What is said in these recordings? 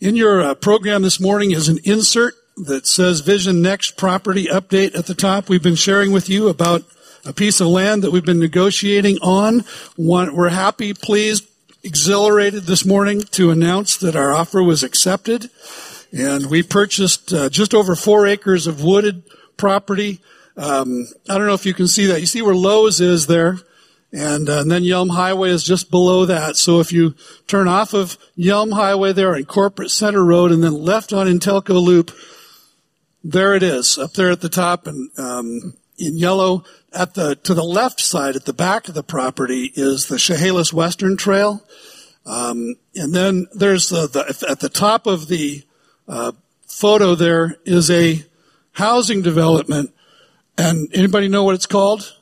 In your uh, program this morning is an insert that says Vision Next property update at the top. We've been sharing with you about a piece of land that we've been negotiating on. One, we're happy, pleased, exhilarated this morning to announce that our offer was accepted. And we purchased uh, just over four acres of wooded property. Um, I don't know if you can see that. You see where Lowe's is there? And, uh, and, then Yelm Highway is just below that. So if you turn off of Yelm Highway there on Corporate Center Road and then left on Intelco Loop, there it is up there at the top and um, in yellow. At the to the left side, at the back of the property, is the Chehalis Western Trail, um, and then there's the, the, at the top of the uh, photo. There is a housing development, and anybody know what it's called?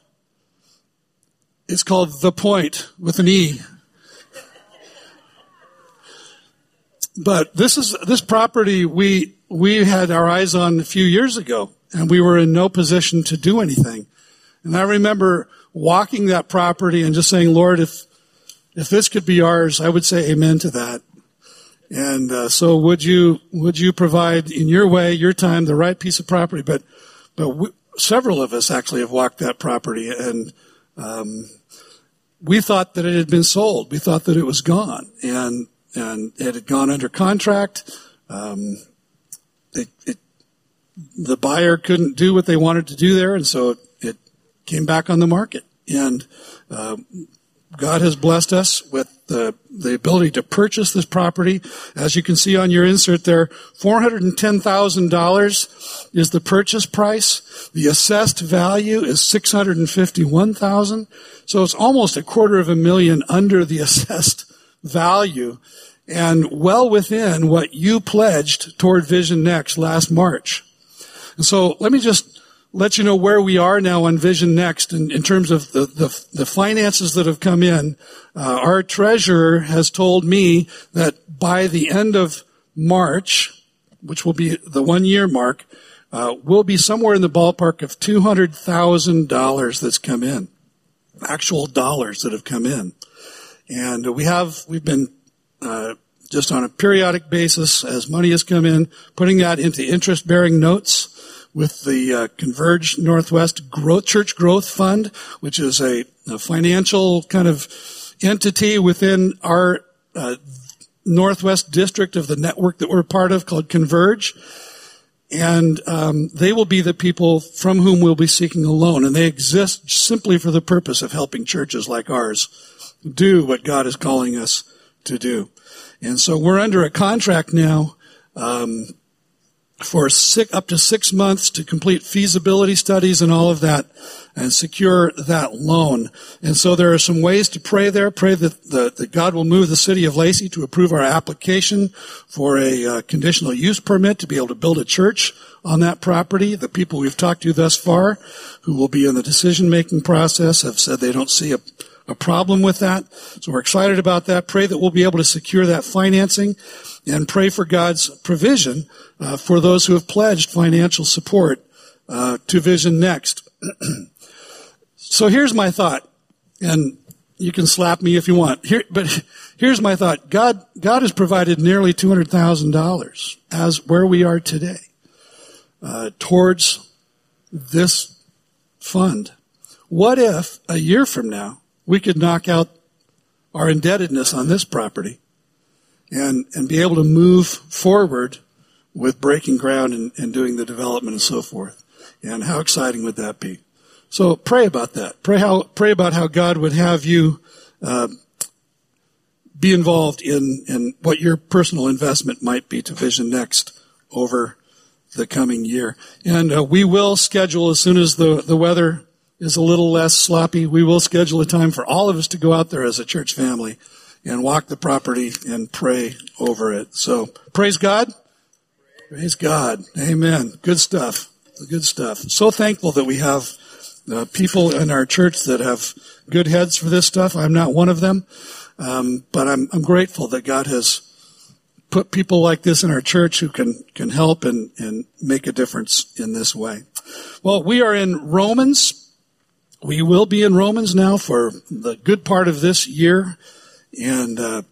It's called The Point with an E. But this is this property we we had our eyes on a few years ago, and we were in no position to do anything. And I remember walking that property and just saying, Lord, if if this could be ours, I would say amen to that. And uh, so, would you would you provide in your way, your time, the right piece of property? But but we, several of us actually have walked that property, and um, we thought that it had been sold. We thought that it was gone, and and it had gone under contract. Um, it, it, the buyer couldn't do what they wanted to do there, and so it, it came back on the market. And uh, God has blessed us with the, the ability to purchase this property. As you can see on your insert there, $410,000 is the purchase price. The assessed value is 651,000. So it's almost a quarter of a million under the assessed value and well within what you pledged toward Vision Next last March. And so let me just let you know where we are now on Vision Next in, in terms of the, the, the, finances that have come in. Uh, our treasurer has told me that by the end of March, which will be the one year mark, uh, will be somewhere in the ballpark of $200,000 that's come in. Actual dollars that have come in. And we have, we've been uh, just on a periodic basis as money has come in, putting that into interest bearing notes with the uh, Converge Northwest Growth, Church Growth Fund, which is a, a financial kind of entity within our uh, Northwest district of the network that we're part of called Converge. And um, they will be the people from whom we'll be seeking a loan. And they exist simply for the purpose of helping churches like ours do what God is calling us to do. And so we're under a contract now um, for six, up to six months to complete feasibility studies and all of that and secure that loan. And so there are some ways to pray there. Pray that, the, that God will move the city of Lacey to approve our application for a uh, conditional use permit to be able to build a church on that property. The people we've talked to thus far who will be in the decision making process have said they don't see a a problem with that. So we're excited about that. Pray that we'll be able to secure that financing and pray for God's provision uh, for those who have pledged financial support uh, to Vision Next. so here's my thought, and you can slap me if you want. Here, but here's my thought: God, God has provided nearly two hundred thousand dollars as where we are today uh, towards this fund. What if a year from now we could knock out our indebtedness on this property and, and be able to move forward with breaking ground and, and doing the development and so forth. And how exciting would that be? So pray about that. Pray how pray about how God would have you uh, be involved in in what your personal investment might be to Vision Next over the coming year. And uh, we will schedule as soon as the the weather is a little less sloppy, we will schedule a time for all of us to go out there as a church family and walk the property and pray over it. So praise God. Praise God. Amen. Good stuff. Good stuff. So thankful that we have uh, people in our church that have good heads for this stuff. I'm not one of them. Um, but I'm, I'm grateful that God has put people like this in our church who can, can help and, and make a difference in this way. Well, we are in Romans we will be in Romans now for the good part of this year. And uh,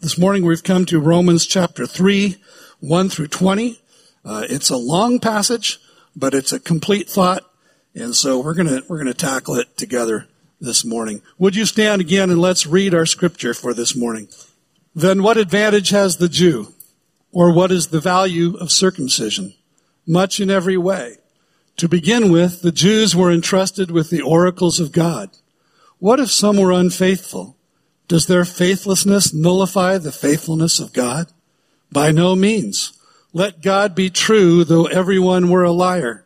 this morning we've come to Romans chapter 3, 1 through 20. Uh, it's a long passage, but it's a complete thought. And so we're gonna, we're gonna tackle it together this morning. Would you stand again and let's read our scripture for this morning? Then what advantage has the Jew? Or what is the value of circumcision? Much in every way. To begin with, the Jews were entrusted with the oracles of God. What if some were unfaithful? Does their faithlessness nullify the faithfulness of God? By no means. Let God be true, though everyone were a liar,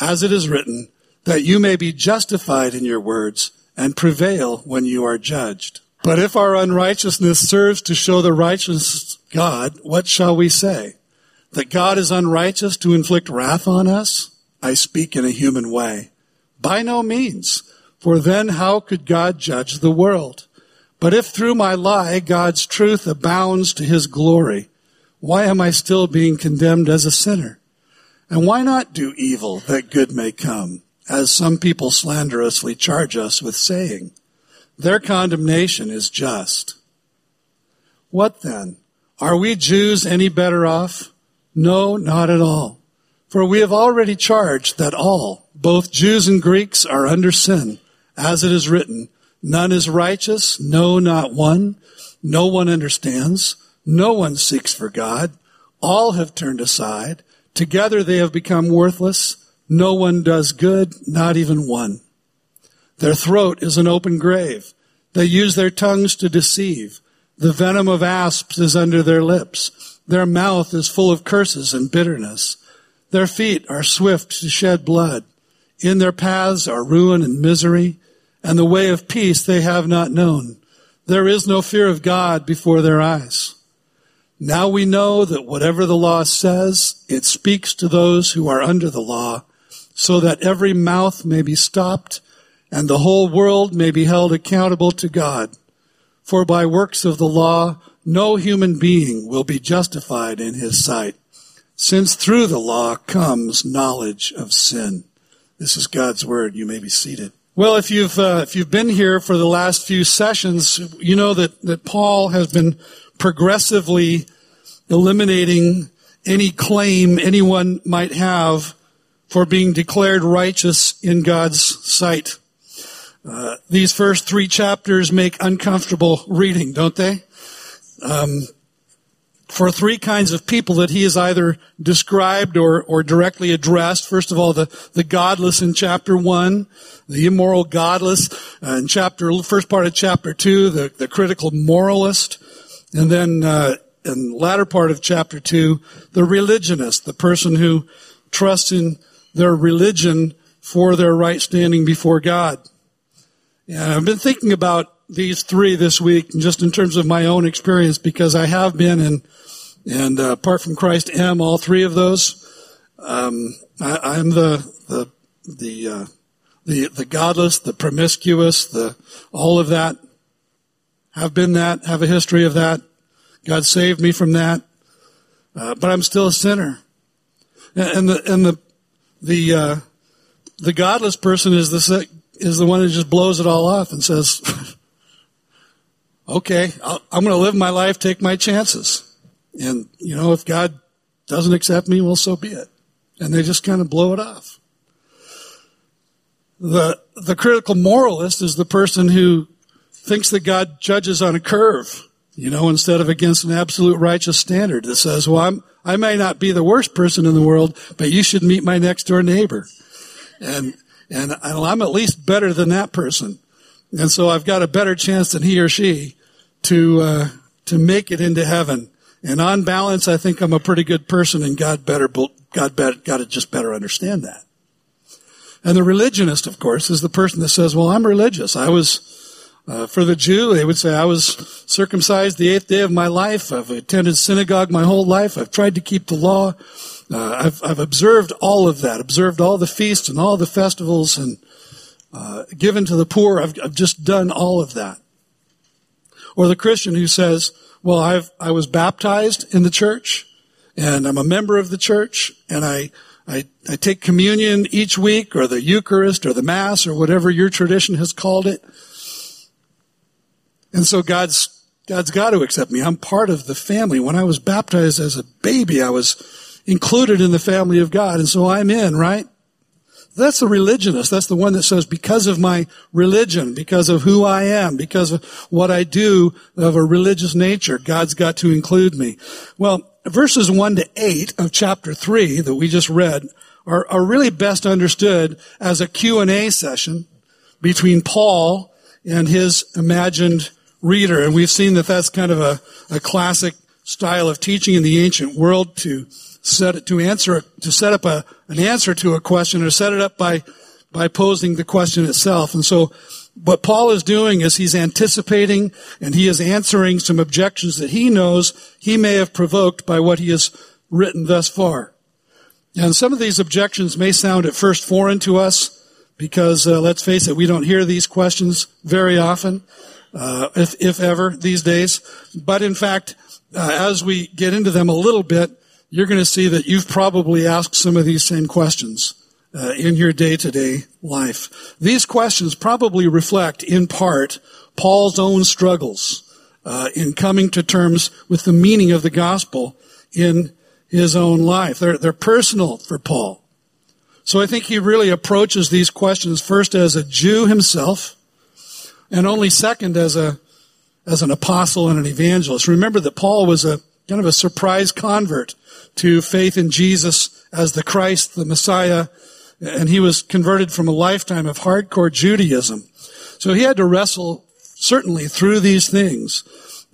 as it is written, that you may be justified in your words and prevail when you are judged. But if our unrighteousness serves to show the righteous God, what shall we say? That God is unrighteous to inflict wrath on us? I speak in a human way. By no means. For then how could God judge the world? But if through my lie God's truth abounds to his glory, why am I still being condemned as a sinner? And why not do evil that good may come, as some people slanderously charge us with saying? Their condemnation is just. What then? Are we Jews any better off? No, not at all. For we have already charged that all, both Jews and Greeks, are under sin as it is written, none is righteous, no, not one. No one understands. No one seeks for God. All have turned aside. Together they have become worthless. No one does good, not even one. Their throat is an open grave. They use their tongues to deceive. The venom of asps is under their lips. Their mouth is full of curses and bitterness. Their feet are swift to shed blood. In their paths are ruin and misery and the way of peace they have not known. There is no fear of God before their eyes. Now we know that whatever the law says, it speaks to those who are under the law, so that every mouth may be stopped and the whole world may be held accountable to God. For by works of the law, no human being will be justified in his sight, since through the law comes knowledge of sin. This is God's word. You may be seated. Well, if you've uh, if you've been here for the last few sessions, you know that that Paul has been progressively eliminating any claim anyone might have for being declared righteous in God's sight. Uh, these first three chapters make uncomfortable reading, don't they? Um, for three kinds of people that he has either described or, or directly addressed. First of all, the, the godless in chapter one, the immoral godless uh, in chapter, first part of chapter two, the, the critical moralist, and then uh, in the latter part of chapter two, the religionist, the person who trusts in their religion for their right standing before God. And I've been thinking about these three this week, just in terms of my own experience, because I have been in, and uh, apart from Christ, am all three of those. Um, I, am the the the uh, the the godless, the promiscuous, the all of that. Have been that, have a history of that. God saved me from that, uh, but I'm still a sinner. And the and the the uh, the godless person is the is the one who just blows it all off and says, okay, i am going to live my life, take my chances. And, you know, if God doesn't accept me, well, so be it. And they just kind of blow it off. The, the critical moralist is the person who thinks that God judges on a curve, you know, instead of against an absolute righteous standard that says, well, I'm, I may not be the worst person in the world, but you should meet my next door neighbor. And, and I'm at least better than that person. And so I've got a better chance than he or she to, uh, to make it into heaven. And on balance, I think I'm a pretty good person and God better, God better, got to just better understand that. And the religionist, of course, is the person that says, well, I'm religious. I was, uh, for the Jew, they would say, I was circumcised the eighth day of my life. I've attended synagogue my whole life. I've tried to keep the law. Uh, I've, I've observed all of that, observed all the feasts and all the festivals and uh, given to the poor. I've, I've just done all of that. Or the Christian who says, well, I've, I was baptized in the church and I'm a member of the church and I, I, I take communion each week or the Eucharist or the Mass or whatever your tradition has called it. And so God's God's got to accept me. I'm part of the family. When I was baptized as a baby, I was included in the family of God. And so I'm in, right? That's the religionist. That's the one that says, because of my religion, because of who I am, because of what I do of a religious nature, God's got to include me. Well, verses 1 to 8 of chapter 3 that we just read are, are really best understood as a Q&A session between Paul and his imagined reader. And we've seen that that's kind of a, a classic style of teaching in the ancient world to set it, to answer, to set up a, an answer to a question or set it up by, by posing the question itself. And so what Paul is doing is he's anticipating and he is answering some objections that he knows he may have provoked by what he has written thus far. And some of these objections may sound at first foreign to us because uh, let's face it, we don't hear these questions very often, uh, if, if ever these days. But in fact, uh, as we get into them a little bit, you're going to see that you've probably asked some of these same questions uh, in your day-to-day life. These questions probably reflect, in part, Paul's own struggles uh, in coming to terms with the meaning of the gospel in his own life. They're, they're personal for Paul. So I think he really approaches these questions first as a Jew himself, and only second as a as an apostle and an evangelist. Remember that Paul was a kind of a surprise convert to faith in Jesus as the Christ, the Messiah, and he was converted from a lifetime of hardcore Judaism. So he had to wrestle certainly through these things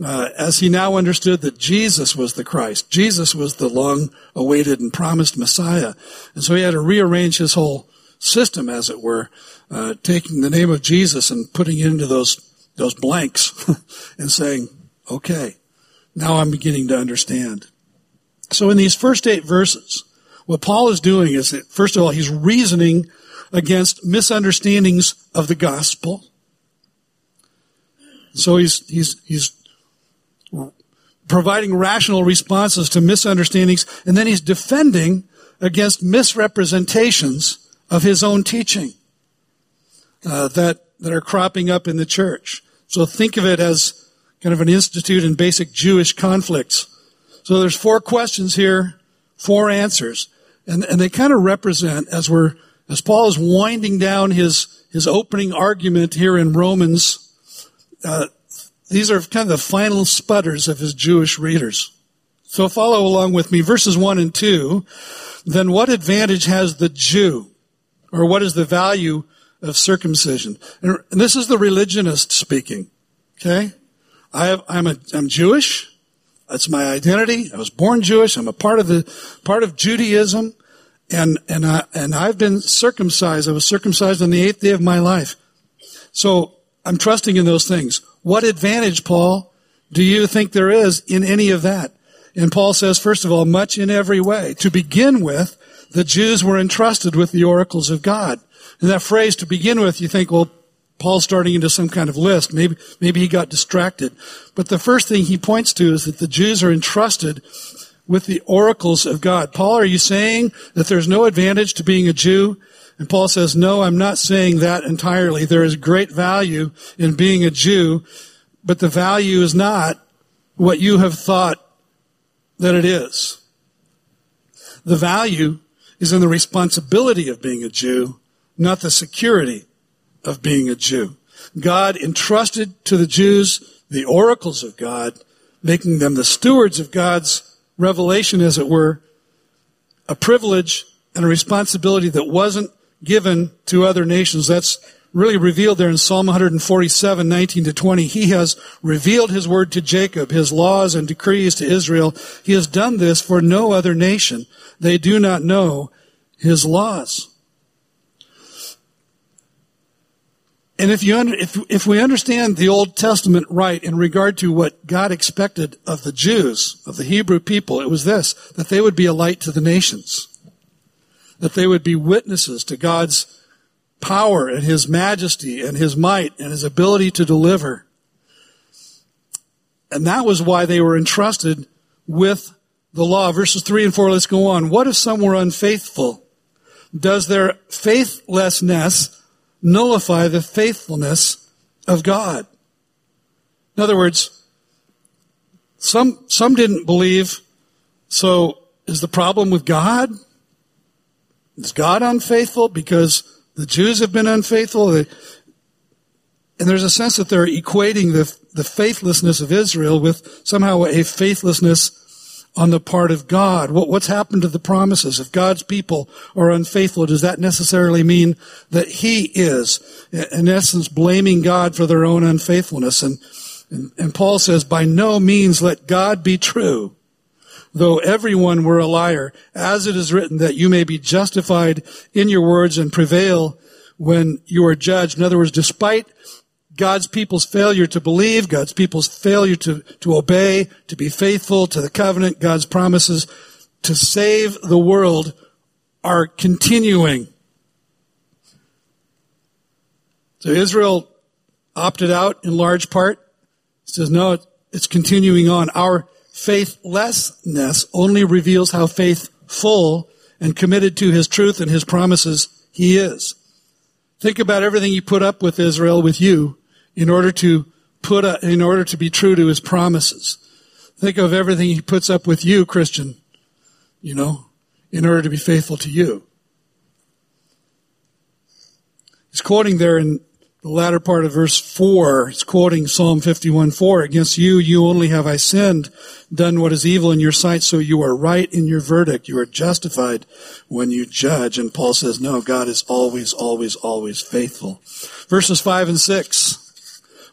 uh, as he now understood that Jesus was the Christ. Jesus was the long awaited and promised Messiah. And so he had to rearrange his whole system, as it were, uh, taking the name of Jesus and putting it into those, those blanks and saying, okay, now I'm beginning to understand. So in these first eight verses, what Paul is doing is that, first of all, he's reasoning against misunderstandings of the gospel. So he's, he's, he's providing rational responses to misunderstandings, and then he's defending against misrepresentations of his own teaching uh, that that are cropping up in the church. So think of it as kind of an institute in basic Jewish conflicts. So there's four questions here, four answers, and and they kind of represent as we're as Paul is winding down his his opening argument here in Romans. Uh, these are kind of the final sputters of his Jewish readers. So follow along with me. Verses 1 and 2. Then what advantage has the Jew? Or what is the value of circumcision? And this is the religionist speaking. Okay? I have, I'm a, I'm Jewish. That's my identity. I was born Jewish. I'm a part of the, part of Judaism. And, and I, and I've been circumcised. I was circumcised on the eighth day of my life. So I'm trusting in those things. What advantage, Paul, do you think there is in any of that? And Paul says, first of all, much in every way. To begin with, the Jews were entrusted with the oracles of God. And that phrase, to begin with, you think, well, Paul's starting into some kind of list. Maybe, maybe he got distracted. But the first thing he points to is that the Jews are entrusted with the oracles of God. Paul, are you saying that there's no advantage to being a Jew? And Paul says, no, I'm not saying that entirely. There is great value in being a Jew, but the value is not what you have thought that it is. The value is in the responsibility of being a Jew, not the security of being a Jew. God entrusted to the Jews the oracles of God, making them the stewards of God's revelation, as it were, a privilege and a responsibility that wasn't given to other nations. That's really revealed there in Psalm 147, 19 to 20. He has revealed his word to Jacob, his laws and decrees to Israel. He has done this for no other nation. They do not know his laws. And if you under, if if we understand the Old Testament right in regard to what God expected of the Jews, of the Hebrew people, it was this that they would be a light to the nations that they would be witnesses to God's power and His majesty and His might and His ability to deliver. And that was why they were entrusted with the law. Verses 3 and 4, let's go on. What if some were unfaithful? Does their faithlessness nullify the faithfulness of God? In other words, Some, some didn't believe. So is the problem with God? Is God unfaithful because the Jews have been unfaithful? And there's a sense that they're equating the, the faithlessness of Israel with somehow a faithlessness on the part of God. What, what's happened to the promises? If God's people are unfaithful, does that necessarily mean that He is, in essence, blaming God for their own unfaithfulness? And, and, and Paul says, by no means let God be true, though everyone were a liar, as it is written that you may be justified in your words and prevail when you are judged. In other words, despite God's people's failure to believe, God's people's failure to, to obey, to be faithful to the covenant, God's promises to save the world are continuing. So Israel opted out in large part. It says, no, it's continuing on. Our faithlessness only reveals how faithful and committed to his truth and his promises he is. Think about everything he put up with Israel with you in order to put a, in order to be true to his promises. Think of everything he puts up with you, Christian, you know, in order to be faithful to you. He's quoting there in the latter part of verse 4, he's quoting Psalm 51 4. Against you, you only have I sinned, done what is evil in your sight, so you are right in your verdict. You are justified when you judge. And Paul says, no, God is always, always, always faithful. Verses 5 and 6.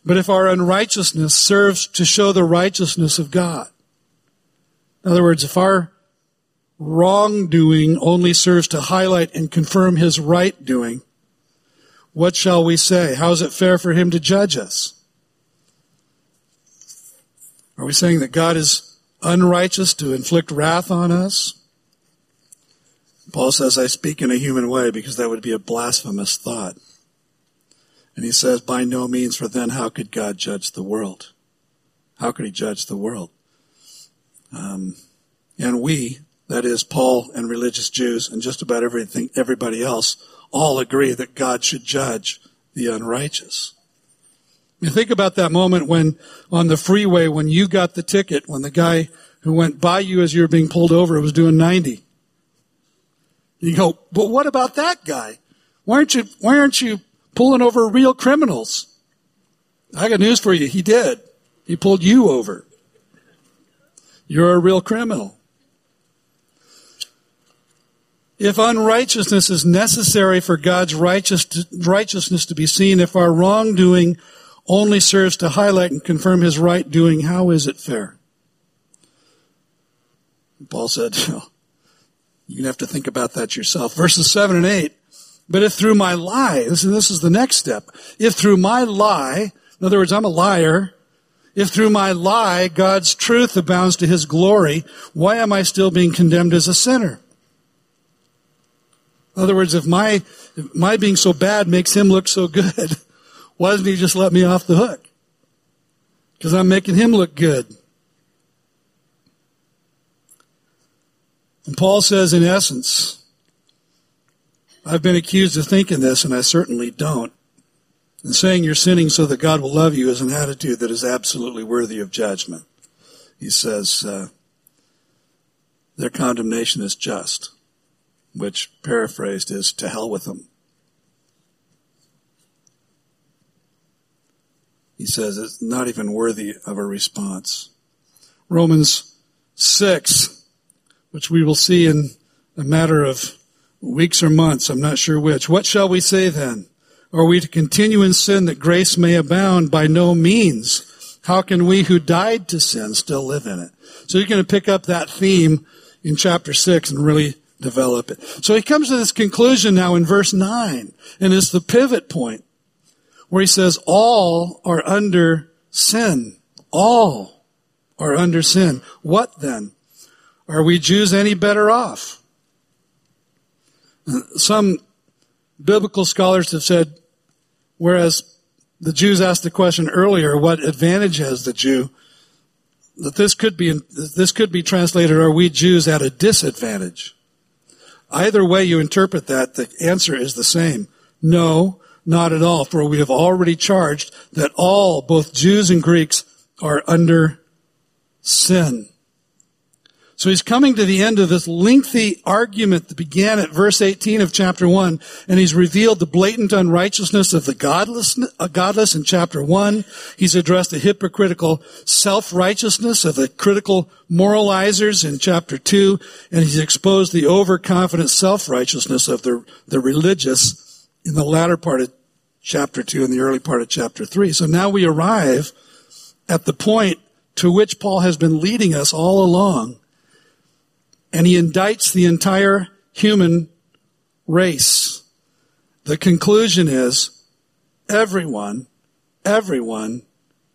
But if our unrighteousness serves to show the righteousness of God, in other words, if our wrongdoing only serves to highlight and confirm his right doing, what shall we say? How is it fair for him to judge us? Are we saying that God is unrighteous to inflict wrath on us? Paul says, I speak in a human way because that would be a blasphemous thought. And he says, by no means, for then how could God judge the world? How could he judge the world? Um, and we, that is Paul and religious Jews and just about everything, everybody else, all agree that God should judge the unrighteous. You think about that moment when on the freeway, when you got the ticket, when the guy who went by you as you were being pulled over was doing 90. You go, but what about that guy? Why aren't you, why aren't you pulling over real criminals. I got news for you. He did. He pulled you over. You're a real criminal. If unrighteousness is necessary for God's righteous, righteousness to be seen, if our wrongdoing only serves to highlight and confirm his right doing, how is it fair? Paul said, you have to think about that yourself. Verses 7 and 8. But if through my lie, this, this is the next step. If through my lie, in other words, I'm a liar, if through my lie God's truth abounds to his glory, why am I still being condemned as a sinner? In other words, if my, if my being so bad makes him look so good, why doesn't he just let me off the hook? Because I'm making him look good. And Paul says, in essence, I've been accused of thinking this, and I certainly don't. And saying you're sinning so that God will love you is an attitude that is absolutely worthy of judgment. He says, uh, their condemnation is just, which paraphrased is to hell with them. He says it's not even worthy of a response. Romans 6, which we will see in a matter of weeks or months, I'm not sure which. What shall we say then? Are we to continue in sin that grace may abound? By no means. How can we who died to sin still live in it? So you're going to pick up that theme in chapter 6 and really develop it. So he comes to this conclusion now in verse 9, and it's the pivot point where he says, all are under sin. All are under sin. What then? Are we Jews any better off? Some biblical scholars have said, whereas the Jews asked the question earlier, what advantage has the Jew? That this could be, this could be translated, are we Jews at a disadvantage? Either way you interpret that, the answer is the same. No, not at all, for we have already charged that all, both Jews and Greeks, are under sin. So he's coming to the end of this lengthy argument that began at verse 18 of chapter 1, and he's revealed the blatant unrighteousness of the godless, uh, godless in chapter 1. He's addressed the hypocritical self-righteousness of the critical moralizers in chapter 2, and he's exposed the overconfident self-righteousness of the, the religious in the latter part of chapter 2 and the early part of chapter 3. So now we arrive at the point to which Paul has been leading us all along and he indicts the entire human race. The conclusion is everyone, everyone,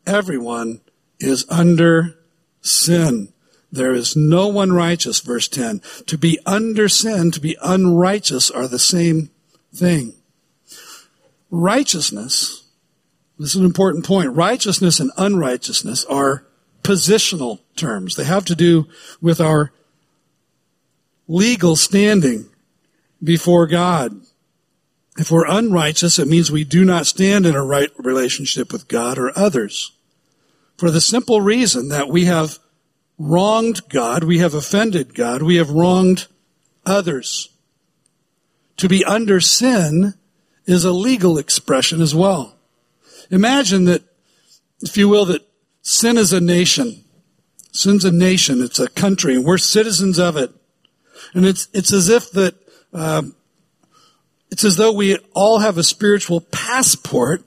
everyone is under sin. There is no one righteous, verse 10. To be under sin, to be unrighteous are the same thing. Righteousness, this is an important point. Righteousness and unrighteousness are positional terms. They have to do with our legal standing before God. If we're unrighteous, it means we do not stand in a right relationship with God or others. For the simple reason that we have wronged God, we have offended God, we have wronged others. To be under sin is a legal expression as well. Imagine that, if you will, that sin is a nation. Sin's a nation. It's a country and we're citizens of it. And it's, it's as if that, um, it's as though we all have a spiritual passport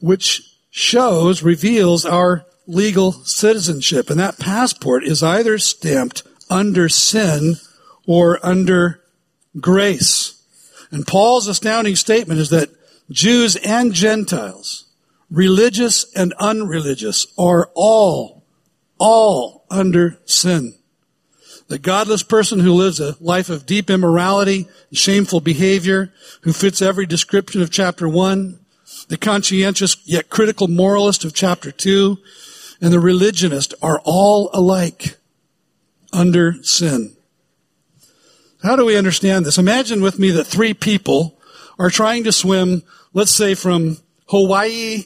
which shows, reveals our legal citizenship. And that passport is either stamped under sin or under grace. And Paul's astounding statement is that Jews and Gentiles, religious and unreligious, are all, all under sin. The godless person who lives a life of deep immorality, shameful behavior, who fits every description of chapter 1, the conscientious yet critical moralist of chapter 2, and the religionist are all alike under sin. How do we understand this? Imagine with me that three people are trying to swim, let's say from Hawaii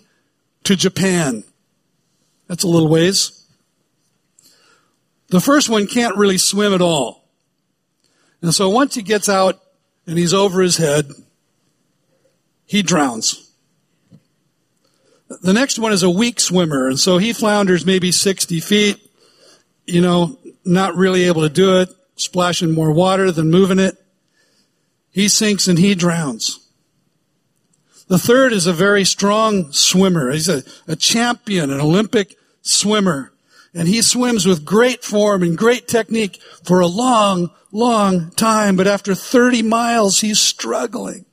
to Japan. That's a little ways. The first one can't really swim at all. And so once he gets out and he's over his head, he drowns. The next one is a weak swimmer, and so he flounders maybe 60 feet, you know, not really able to do it, splashing more water than moving it. He sinks and he drowns. The third is a very strong swimmer. He's a, a champion, an Olympic swimmer. And he swims with great form and great technique for a long, long time. But after 30 miles, he's struggling.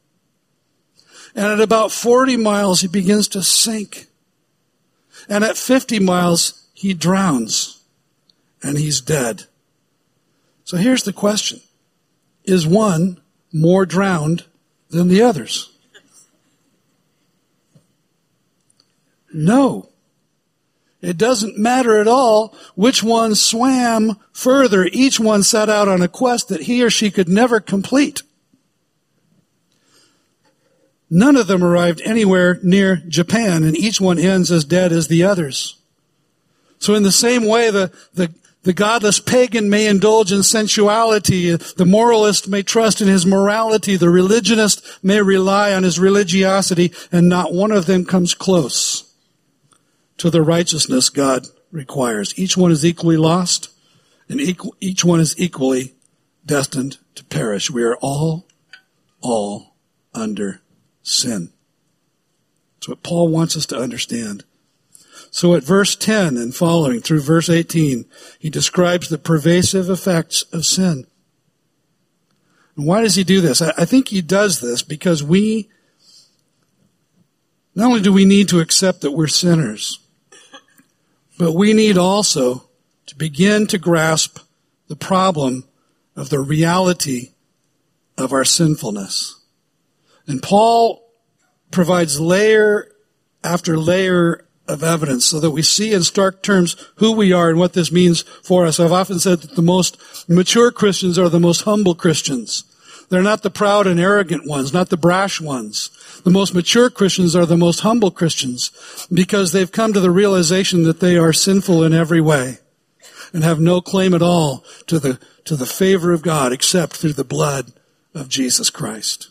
And at about 40 miles, he begins to sink. And at 50 miles, he drowns. And he's dead. So here's the question. Is one more drowned than the others? No. It doesn't matter at all which one swam further. Each one set out on a quest that he or she could never complete. None of them arrived anywhere near Japan, and each one ends as dead as the others. So in the same way, the, the, the godless pagan may indulge in sensuality, the moralist may trust in his morality, the religionist may rely on his religiosity, and not one of them comes close to the righteousness God requires. Each one is equally lost, and equal, each one is equally destined to perish. We are all, all under sin. That's what Paul wants us to understand. So at verse 10 and following through verse 18, he describes the pervasive effects of sin. And why does he do this? I think he does this because we, not only do we need to accept that we're sinners, but we need also to begin to grasp the problem of the reality of our sinfulness. And Paul provides layer after layer of evidence so that we see in stark terms who we are and what this means for us. I've often said that the most mature Christians are the most humble Christians. They're not the proud and arrogant ones, not the brash ones. The most mature Christians are the most humble Christians because they've come to the realization that they are sinful in every way. and have no claim at all to the, to the favor of God except through the blood of Jesus Christ.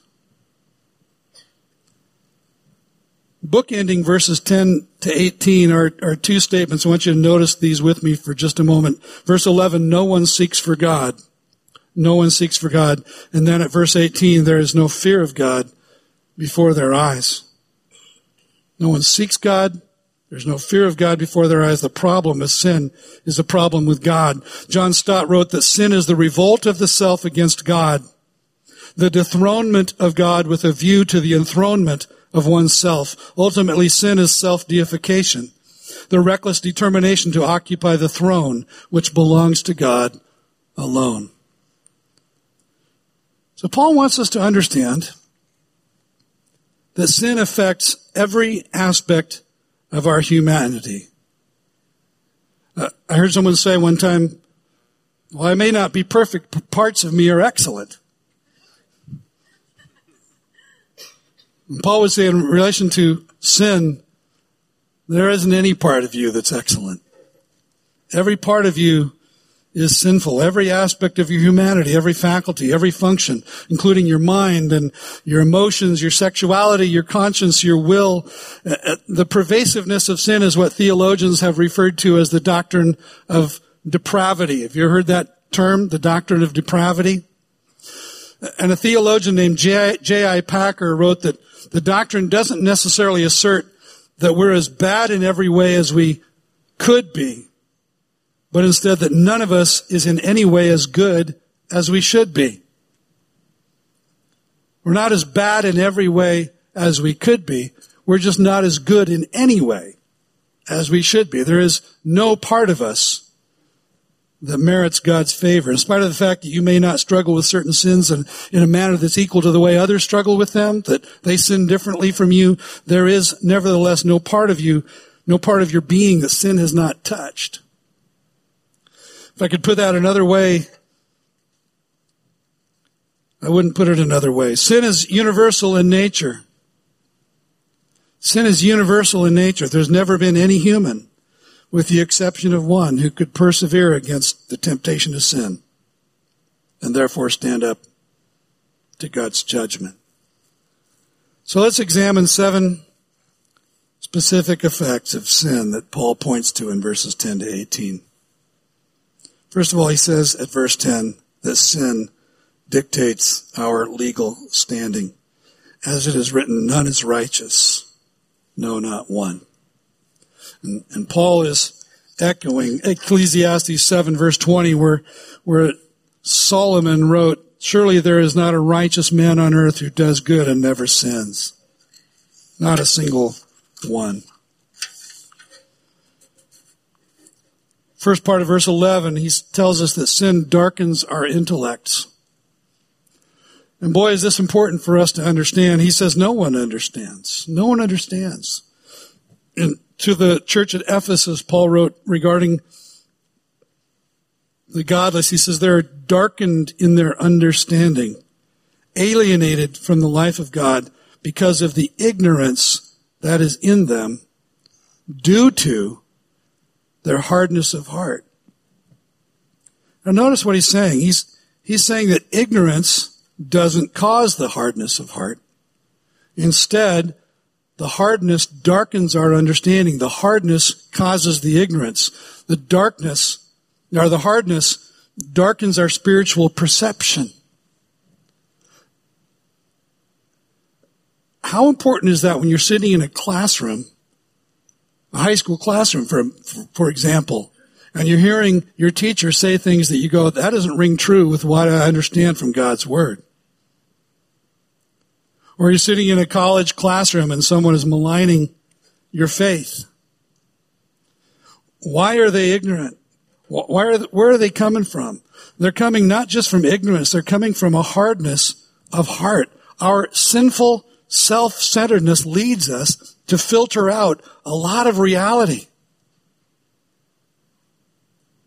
Bookending verses 10 to 18 are, are two statements. I want you to notice these with me for just a moment. Verse 11, no one seeks for God. No one seeks for God. And then at verse 18, there is no fear of God before their eyes. No one seeks God. There's no fear of God before their eyes. The problem is sin is a problem with God. John Stott wrote that sin is the revolt of the self against God, the dethronement of God with a view to the enthronement of oneself. Ultimately, sin is self-deification, the reckless determination to occupy the throne which belongs to God alone. So Paul wants us to understand that sin affects every aspect of our humanity. Uh, I heard someone say one time, well, I may not be perfect, but parts of me are excellent. Paul would say in relation to sin, there isn't any part of you that's excellent. Every part of you is sinful. Every aspect of your humanity, every faculty, every function, including your mind and your emotions, your sexuality, your conscience, your will. Uh, uh, the pervasiveness of sin is what theologians have referred to as the doctrine of depravity. Have you heard that term, the doctrine of depravity? And a theologian named J.I. Packer wrote that the doctrine doesn't necessarily assert that we're as bad in every way as we could be, but instead that none of us is in any way as good as we should be. We're not as bad in every way as we could be. We're just not as good in any way as we should be. There is no part of us that merits God's favor. In spite of the fact that you may not struggle with certain sins in, in a manner that's equal to the way others struggle with them, that they sin differently from you, there is nevertheless no part of you, no part of your being that sin has not touched. If I could put that another way, I wouldn't put it another way. Sin is universal in nature. Sin is universal in nature. There's never been any human with the exception of one who could persevere against the temptation to sin and therefore stand up to God's judgment. So let's examine seven specific effects of sin that Paul points to in verses 10 to 18. First of all, he says at verse 10 that sin dictates our legal standing. As it is written, none is righteous, no, not one. And, and Paul is echoing Ecclesiastes 7 verse 20 where, where Solomon wrote, Surely there is not a righteous man on earth who does good and never sins. Not a single one. First part of verse 11, he tells us that sin darkens our intellects. And boy, is this important for us to understand. He says no one understands. No one understands. And to the church at Ephesus, Paul wrote regarding the godless, he says they're darkened in their understanding, alienated from the life of God because of the ignorance that is in them due to their hardness of heart. Now notice what he's saying. He's, he's saying that ignorance doesn't cause the hardness of heart. Instead, the hardness darkens our understanding. The hardness causes the ignorance. The darkness, or the hardness, darkens our spiritual perception. How important is that when you're sitting in a classroom, a high school classroom, for, for example, and you're hearing your teacher say things that you go, that doesn't ring true with what I understand from God's Word. Or you're sitting in a college classroom and someone is maligning your faith. Why are they ignorant? Why are, where are they coming from? They're coming not just from ignorance, they're coming from a hardness of heart. Our sinful self-centeredness leads us to filter out a lot of reality.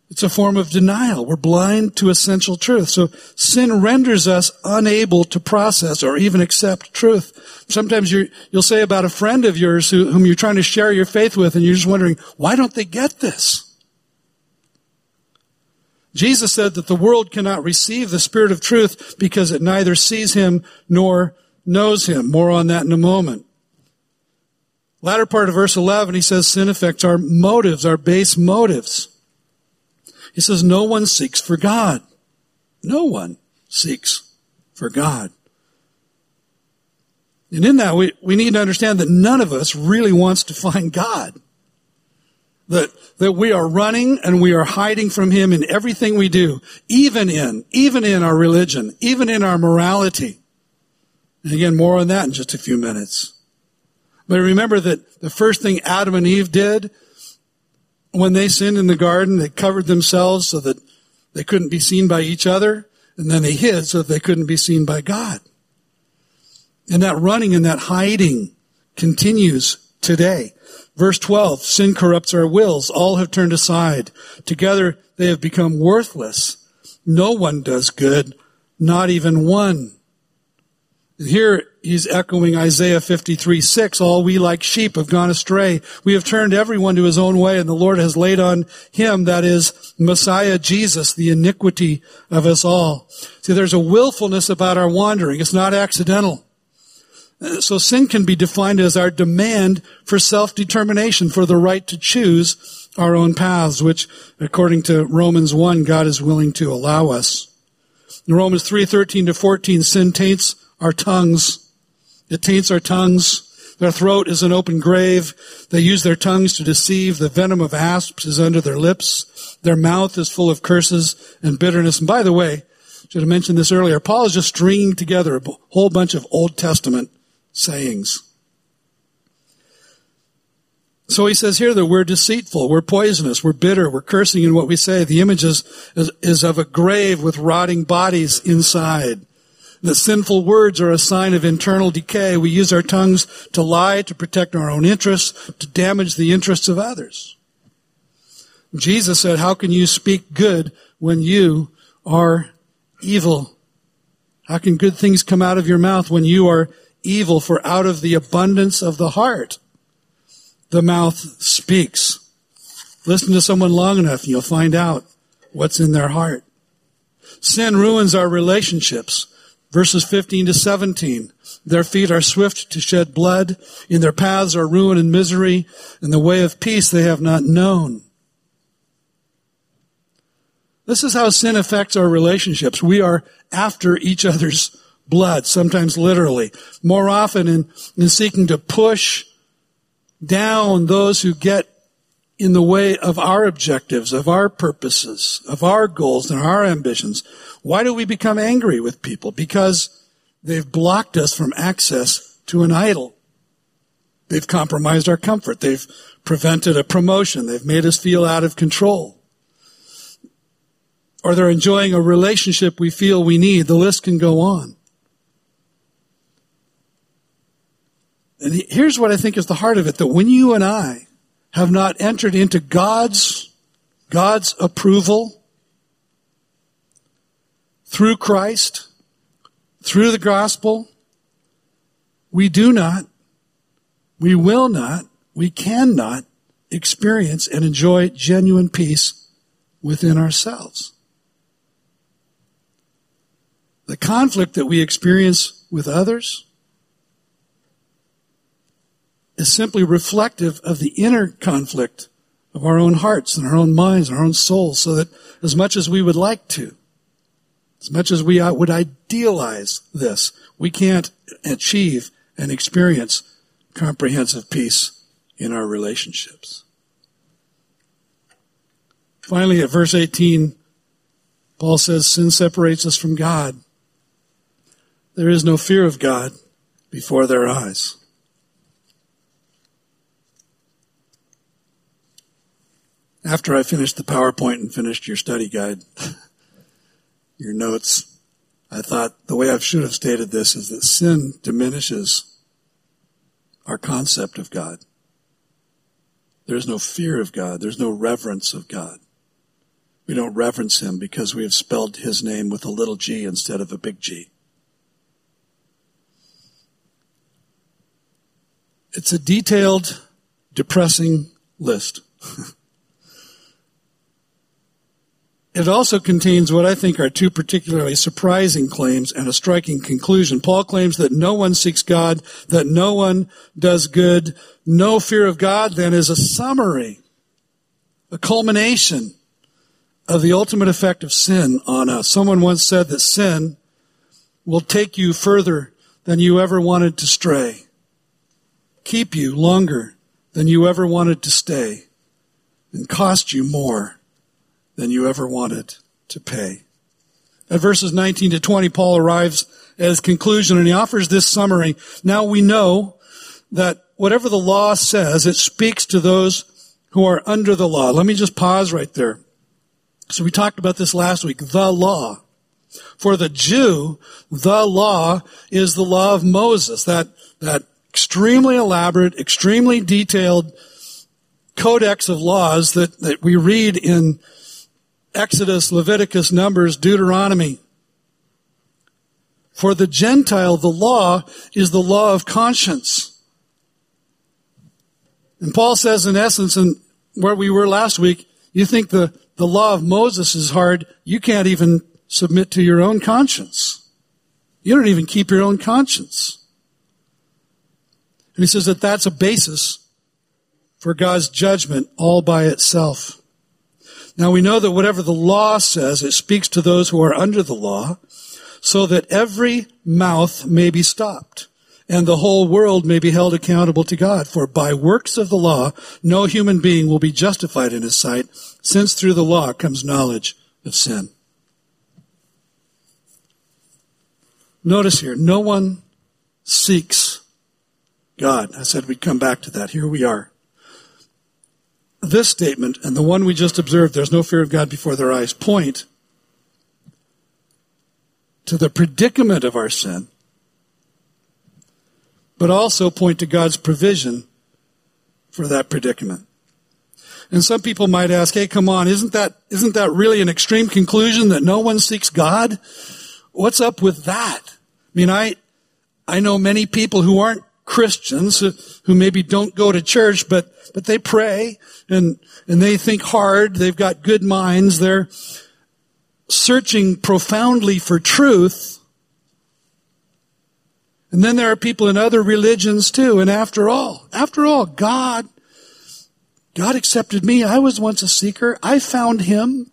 It's a form of denial. We're blind to essential truth. So sin renders us unable to process or even accept truth. Sometimes you will say about a friend of yours who, whom you're trying to share your faith with and you're just wondering, why don't they get this? Jesus said that the world cannot receive the Spirit of truth because it neither sees him nor knows him. More on that in a moment. Latter part of verse 11, he says sin affects our motives, our base motives. He says no one seeks for God. No one seeks for God. And in that, we, we need to understand that none of us really wants to find God. That, that we are running and we are hiding from Him in everything we do, even in, even in our religion, even in our morality. And again, more on that in just a few minutes. But remember that the first thing Adam and Eve did when they sinned in the garden, they covered themselves so that they couldn't be seen by each other, and then they hid so that they couldn't be seen by God. And that running and that hiding continues today. Verse 12, sin corrupts our wills. All have turned aside. Together they have become worthless. No one does good, not even one. Here he's echoing Isaiah 53, 6. All we like sheep have gone astray. We have turned everyone to his own way and the Lord has laid on him, that is Messiah Jesus, the iniquity of us all. See, there's a willfulness about our wandering. It's not accidental. So sin can be defined as our demand for self-determination, for the right to choose our own paths, which according to Romans 1, God is willing to allow us. In Romans 3, 13 to 14, sin taints our tongues. It taints our tongues. Their throat is an open grave. They use their tongues to deceive. The venom of asps is under their lips. Their mouth is full of curses and bitterness. And by the way, should have mentioned this earlier. Paul is just stringing together a whole bunch of Old Testament sayings. So he says here that we're deceitful, we're poisonous, we're bitter, we're cursing in what we say. The image is, is, is of a grave with rotting bodies inside. The sinful words are a sign of internal decay. We use our tongues to lie, to protect our own interests, to damage the interests of others. Jesus said, how can you speak good when you are evil? How can good things come out of your mouth when you are evil, for out of the abundance of the heart, the mouth speaks. Listen to someone long enough and you'll find out what's in their heart. Sin ruins our relationships. Verses 15 to 17. Their feet are swift to shed blood. In their paths are ruin and misery. In the way of peace they have not known. This is how sin affects our relationships. We are after each other's blood, sometimes literally. More often in, in seeking to push down those who get in the way of our objectives, of our purposes, of our goals and our ambitions. Why do we become angry with people? Because they've blocked us from access to an idol. They've compromised our comfort. They've prevented a promotion. They've made us feel out of control. Or they're enjoying a relationship we feel we need. The list can go on. And here's what I think is the heart of it, that when you and I have not entered into God's, God's approval through Christ, through the gospel, we do not, we will not, we cannot experience and enjoy genuine peace within ourselves. The conflict that we experience with others, is simply reflective of the inner conflict of our own hearts and our own minds and our own souls so that as much as we would like to, as much as we uh, would idealize this, we can't achieve and experience comprehensive peace in our relationships. Finally, at verse 18, Paul says, sin separates us from God. There is no fear of God before their eyes. After I finished the PowerPoint and finished your study guide, your notes, I thought the way I should have stated this is that sin diminishes our concept of God. There's no fear of God. There's no reverence of God. We don't reverence Him because we have spelled His name with a little g instead of a big G. It's a detailed, depressing list. it also contains what I think are two particularly surprising claims and a striking conclusion. Paul claims that no one seeks God, that no one does good. No fear of God then is a summary, a culmination of the ultimate effect of sin on us. Someone once said that sin will take you further than you ever wanted to stray, keep you longer than you ever wanted to stay, and cost you more than you ever wanted to pay. At verses 19 to 20, Paul arrives at his conclusion and he offers this summary. Now we know that whatever the law says, it speaks to those who are under the law. Let me just pause right there. So we talked about this last week. The law. For the Jew, the law is the law of Moses. That, that extremely elaborate, extremely detailed codex of laws that, that we read in Exodus, Leviticus, Numbers, Deuteronomy. For the Gentile, the law is the law of conscience. And Paul says, in essence, and where we were last week, you think the, the law of Moses is hard, you can't even submit to your own conscience. You don't even keep your own conscience. And he says that that's a basis for God's judgment all by itself. Now we know that whatever the law says, it speaks to those who are under the law, so that every mouth may be stopped, and the whole world may be held accountable to God. For by works of the law, no human being will be justified in his sight, since through the law comes knowledge of sin. Notice here, no one seeks God. I said we'd come back to that. Here we are this statement and the one we just observed, there's no fear of God before their eyes, point to the predicament of our sin, but also point to God's provision for that predicament. And some people might ask, hey, come on, isn't that, isn't that really an extreme conclusion that no one seeks God? What's up with that? I mean, I, I know many people who aren't Christians who maybe don't go to church, but, but they pray and, and they think hard. They've got good minds. They're searching profoundly for truth. And then there are people in other religions too. And after all, after all, God, God accepted me. I was once a seeker. I found him.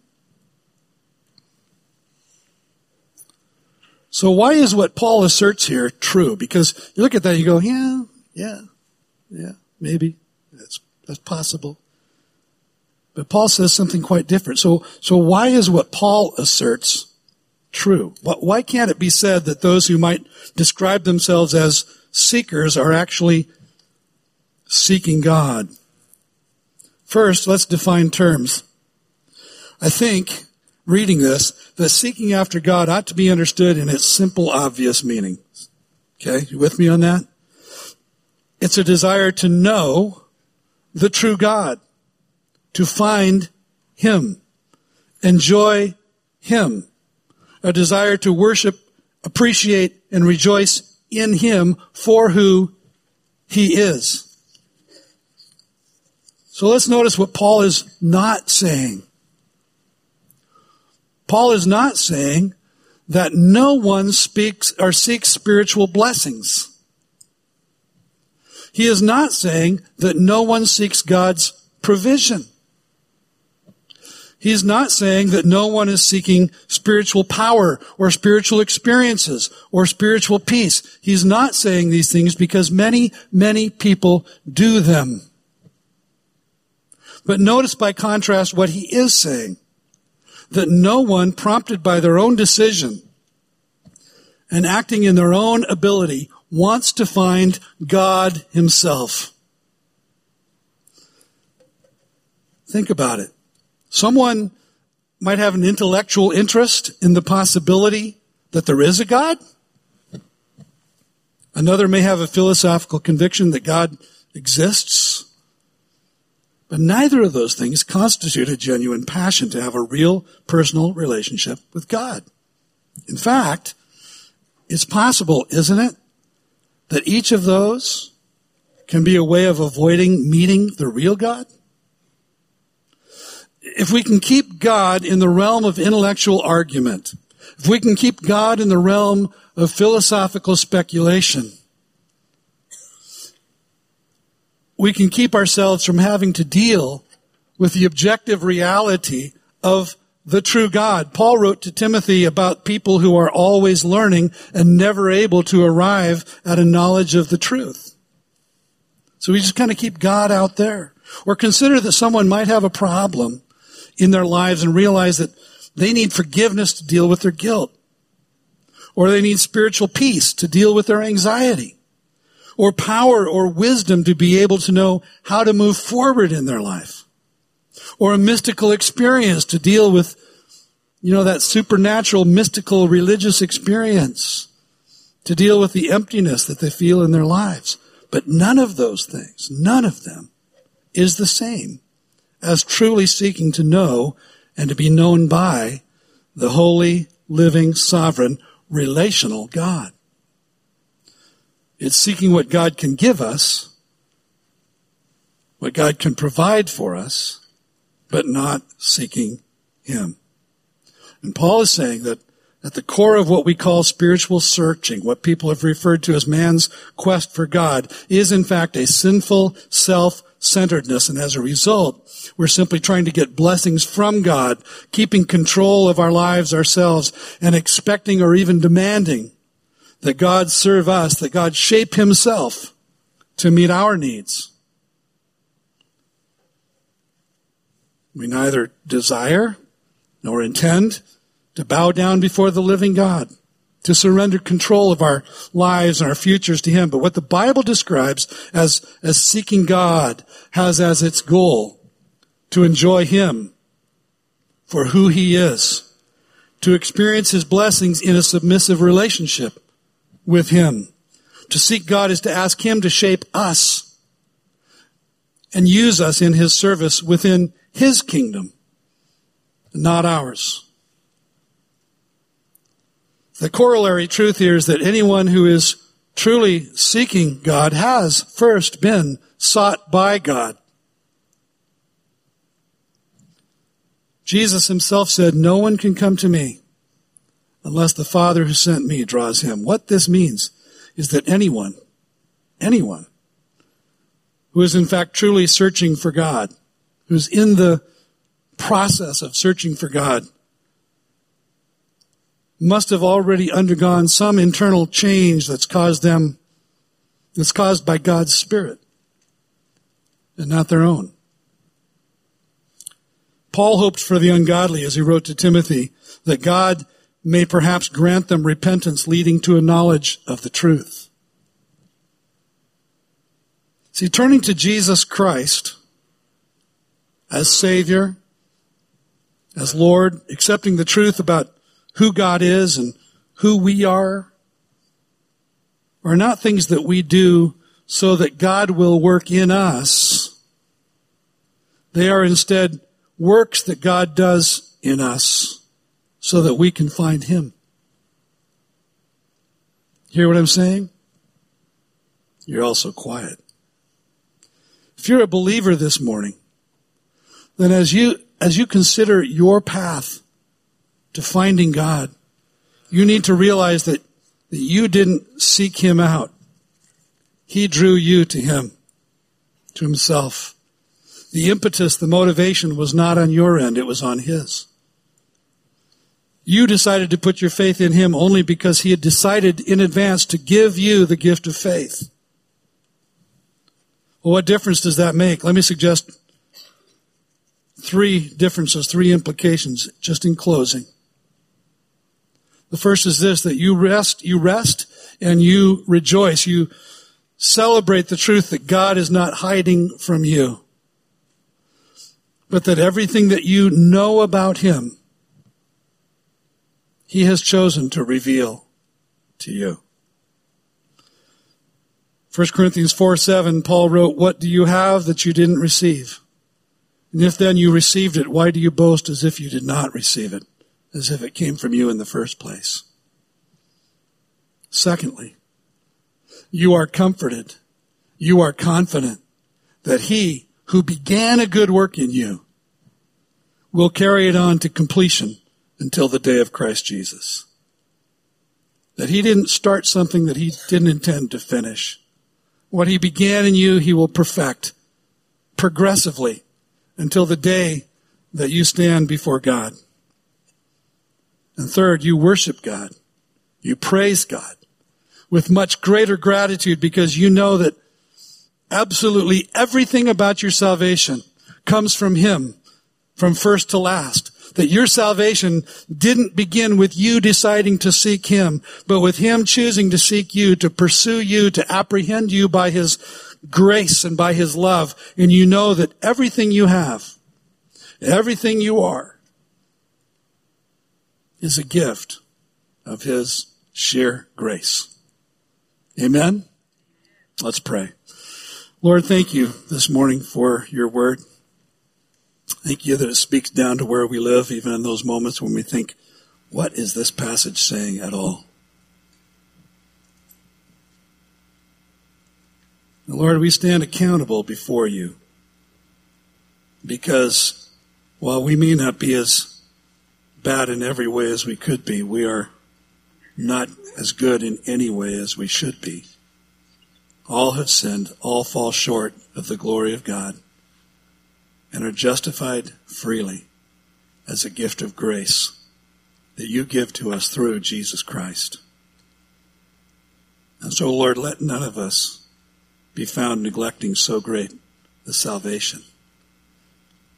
So why is what Paul asserts here true? Because you look at that and you go, yeah, yeah, yeah, maybe. That's, that's possible. But Paul says something quite different. So, so why is what Paul asserts true? Why can't it be said that those who might describe themselves as seekers are actually seeking God? First, let's define terms. I think reading this that seeking after God ought to be understood in its simple, obvious meaning. Okay, you with me on that? It's a desire to know the true God, to find Him, enjoy Him, a desire to worship, appreciate, and rejoice in Him for who He is. So let's notice what Paul is not saying. Paul is not saying that no one speaks or seeks spiritual blessings. He is not saying that no one seeks God's provision. He's not saying that no one is seeking spiritual power or spiritual experiences or spiritual peace. He's not saying these things because many, many people do them. But notice by contrast what he is saying that no one prompted by their own decision and acting in their own ability wants to find God himself. Think about it. Someone might have an intellectual interest in the possibility that there is a God. Another may have a philosophical conviction that God exists. But neither of those things constitute a genuine passion to have a real personal relationship with God. In fact, it's possible, isn't it, that each of those can be a way of avoiding meeting the real God? if we can keep God in the realm of intellectual argument, if we can keep God in the realm of philosophical speculation, we can keep ourselves from having to deal with the objective reality of the true God. Paul wrote to Timothy about people who are always learning and never able to arrive at a knowledge of the truth. So we just kind of keep God out there. Or consider that someone might have a problem in their lives and realize that they need forgiveness to deal with their guilt. Or they need spiritual peace to deal with their anxiety. Or power or wisdom to be able to know how to move forward in their life. Or a mystical experience to deal with, you know, that supernatural, mystical, religious experience. To deal with the emptiness that they feel in their lives. But none of those things, none of them, is the same as truly seeking to know and to be known by the holy, living, sovereign, relational God. It's seeking what God can give us, what God can provide for us, but not seeking Him. And Paul is saying that at the core of what we call spiritual searching, what people have referred to as man's quest for God, is in fact a sinful self centeredness. And as a result, we're simply trying to get blessings from God, keeping control of our lives ourselves, and expecting or even demanding that God serve us, that God shape Himself to meet our needs. We neither desire nor intend to bow down before the living God to surrender control of our lives and our futures to Him. But what the Bible describes as, as seeking God has as its goal to enjoy Him for who He is, to experience His blessings in a submissive relationship with Him. To seek God is to ask Him to shape us and use us in His service within His kingdom, not ours. The corollary truth here is that anyone who is truly seeking God has first been sought by God. Jesus himself said, No one can come to me unless the Father who sent me draws him. What this means is that anyone, anyone who is in fact truly searching for God, who's in the process of searching for God, must have already undergone some internal change that's caused them, that's caused by God's Spirit and not their own. Paul hoped for the ungodly as he wrote to Timothy that God may perhaps grant them repentance leading to a knowledge of the truth. See, turning to Jesus Christ as Savior, as Lord, accepting the truth about who God is and who we are are not things that we do so that God will work in us. They are instead works that God does in us so that we can find Him. Hear what I'm saying? You're also quiet. If you're a believer this morning, then as you, as you consider your path to finding God, you need to realize that, that you didn't seek Him out. He drew you to Him, to Himself. The impetus, the motivation was not on your end, it was on His. You decided to put your faith in Him only because He had decided in advance to give you the gift of faith. Well, what difference does that make? Let me suggest three differences, three implications, just in closing. The first is this, that you rest, you rest and you rejoice. You celebrate the truth that God is not hiding from you, but that everything that you know about Him, He has chosen to reveal to you. 1 Corinthians 4 7, Paul wrote, What do you have that you didn't receive? And if then you received it, why do you boast as if you did not receive it? as if it came from you in the first place. Secondly, you are comforted. You are confident that he who began a good work in you will carry it on to completion until the day of Christ Jesus. That he didn't start something that he didn't intend to finish. What he began in you, he will perfect progressively until the day that you stand before God. And third, you worship God. You praise God with much greater gratitude because you know that absolutely everything about your salvation comes from Him from first to last. That your salvation didn't begin with you deciding to seek Him, but with Him choosing to seek you, to pursue you, to apprehend you by His grace and by His love. And you know that everything you have, everything you are, is a gift of His sheer grace. Amen? Let's pray. Lord, thank you this morning for your word. Thank you that it speaks down to where we live, even in those moments when we think, what is this passage saying at all? And Lord, we stand accountable before you because while we may not be as bad in every way as we could be, we are not as good in any way as we should be. All have sinned, all fall short of the glory of God and are justified freely as a gift of grace that you give to us through Jesus Christ. And so, Lord, let none of us be found neglecting so great the salvation.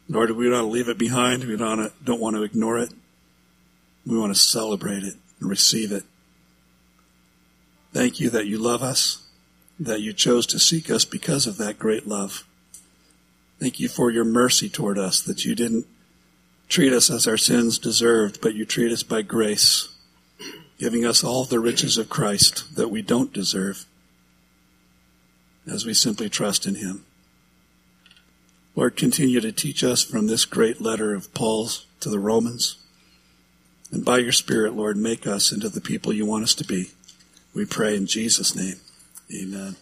Nor do we want to leave it behind. We don't, don't want to ignore it. We want to celebrate it and receive it. Thank you that you love us, that you chose to seek us because of that great love. Thank you for your mercy toward us, that you didn't treat us as our sins deserved, but you treat us by grace, giving us all the riches of Christ that we don't deserve as we simply trust in him. Lord, continue to teach us from this great letter of Paul's to the Romans. And by your Spirit, Lord, make us into the people you want us to be. We pray in Jesus' name. Amen.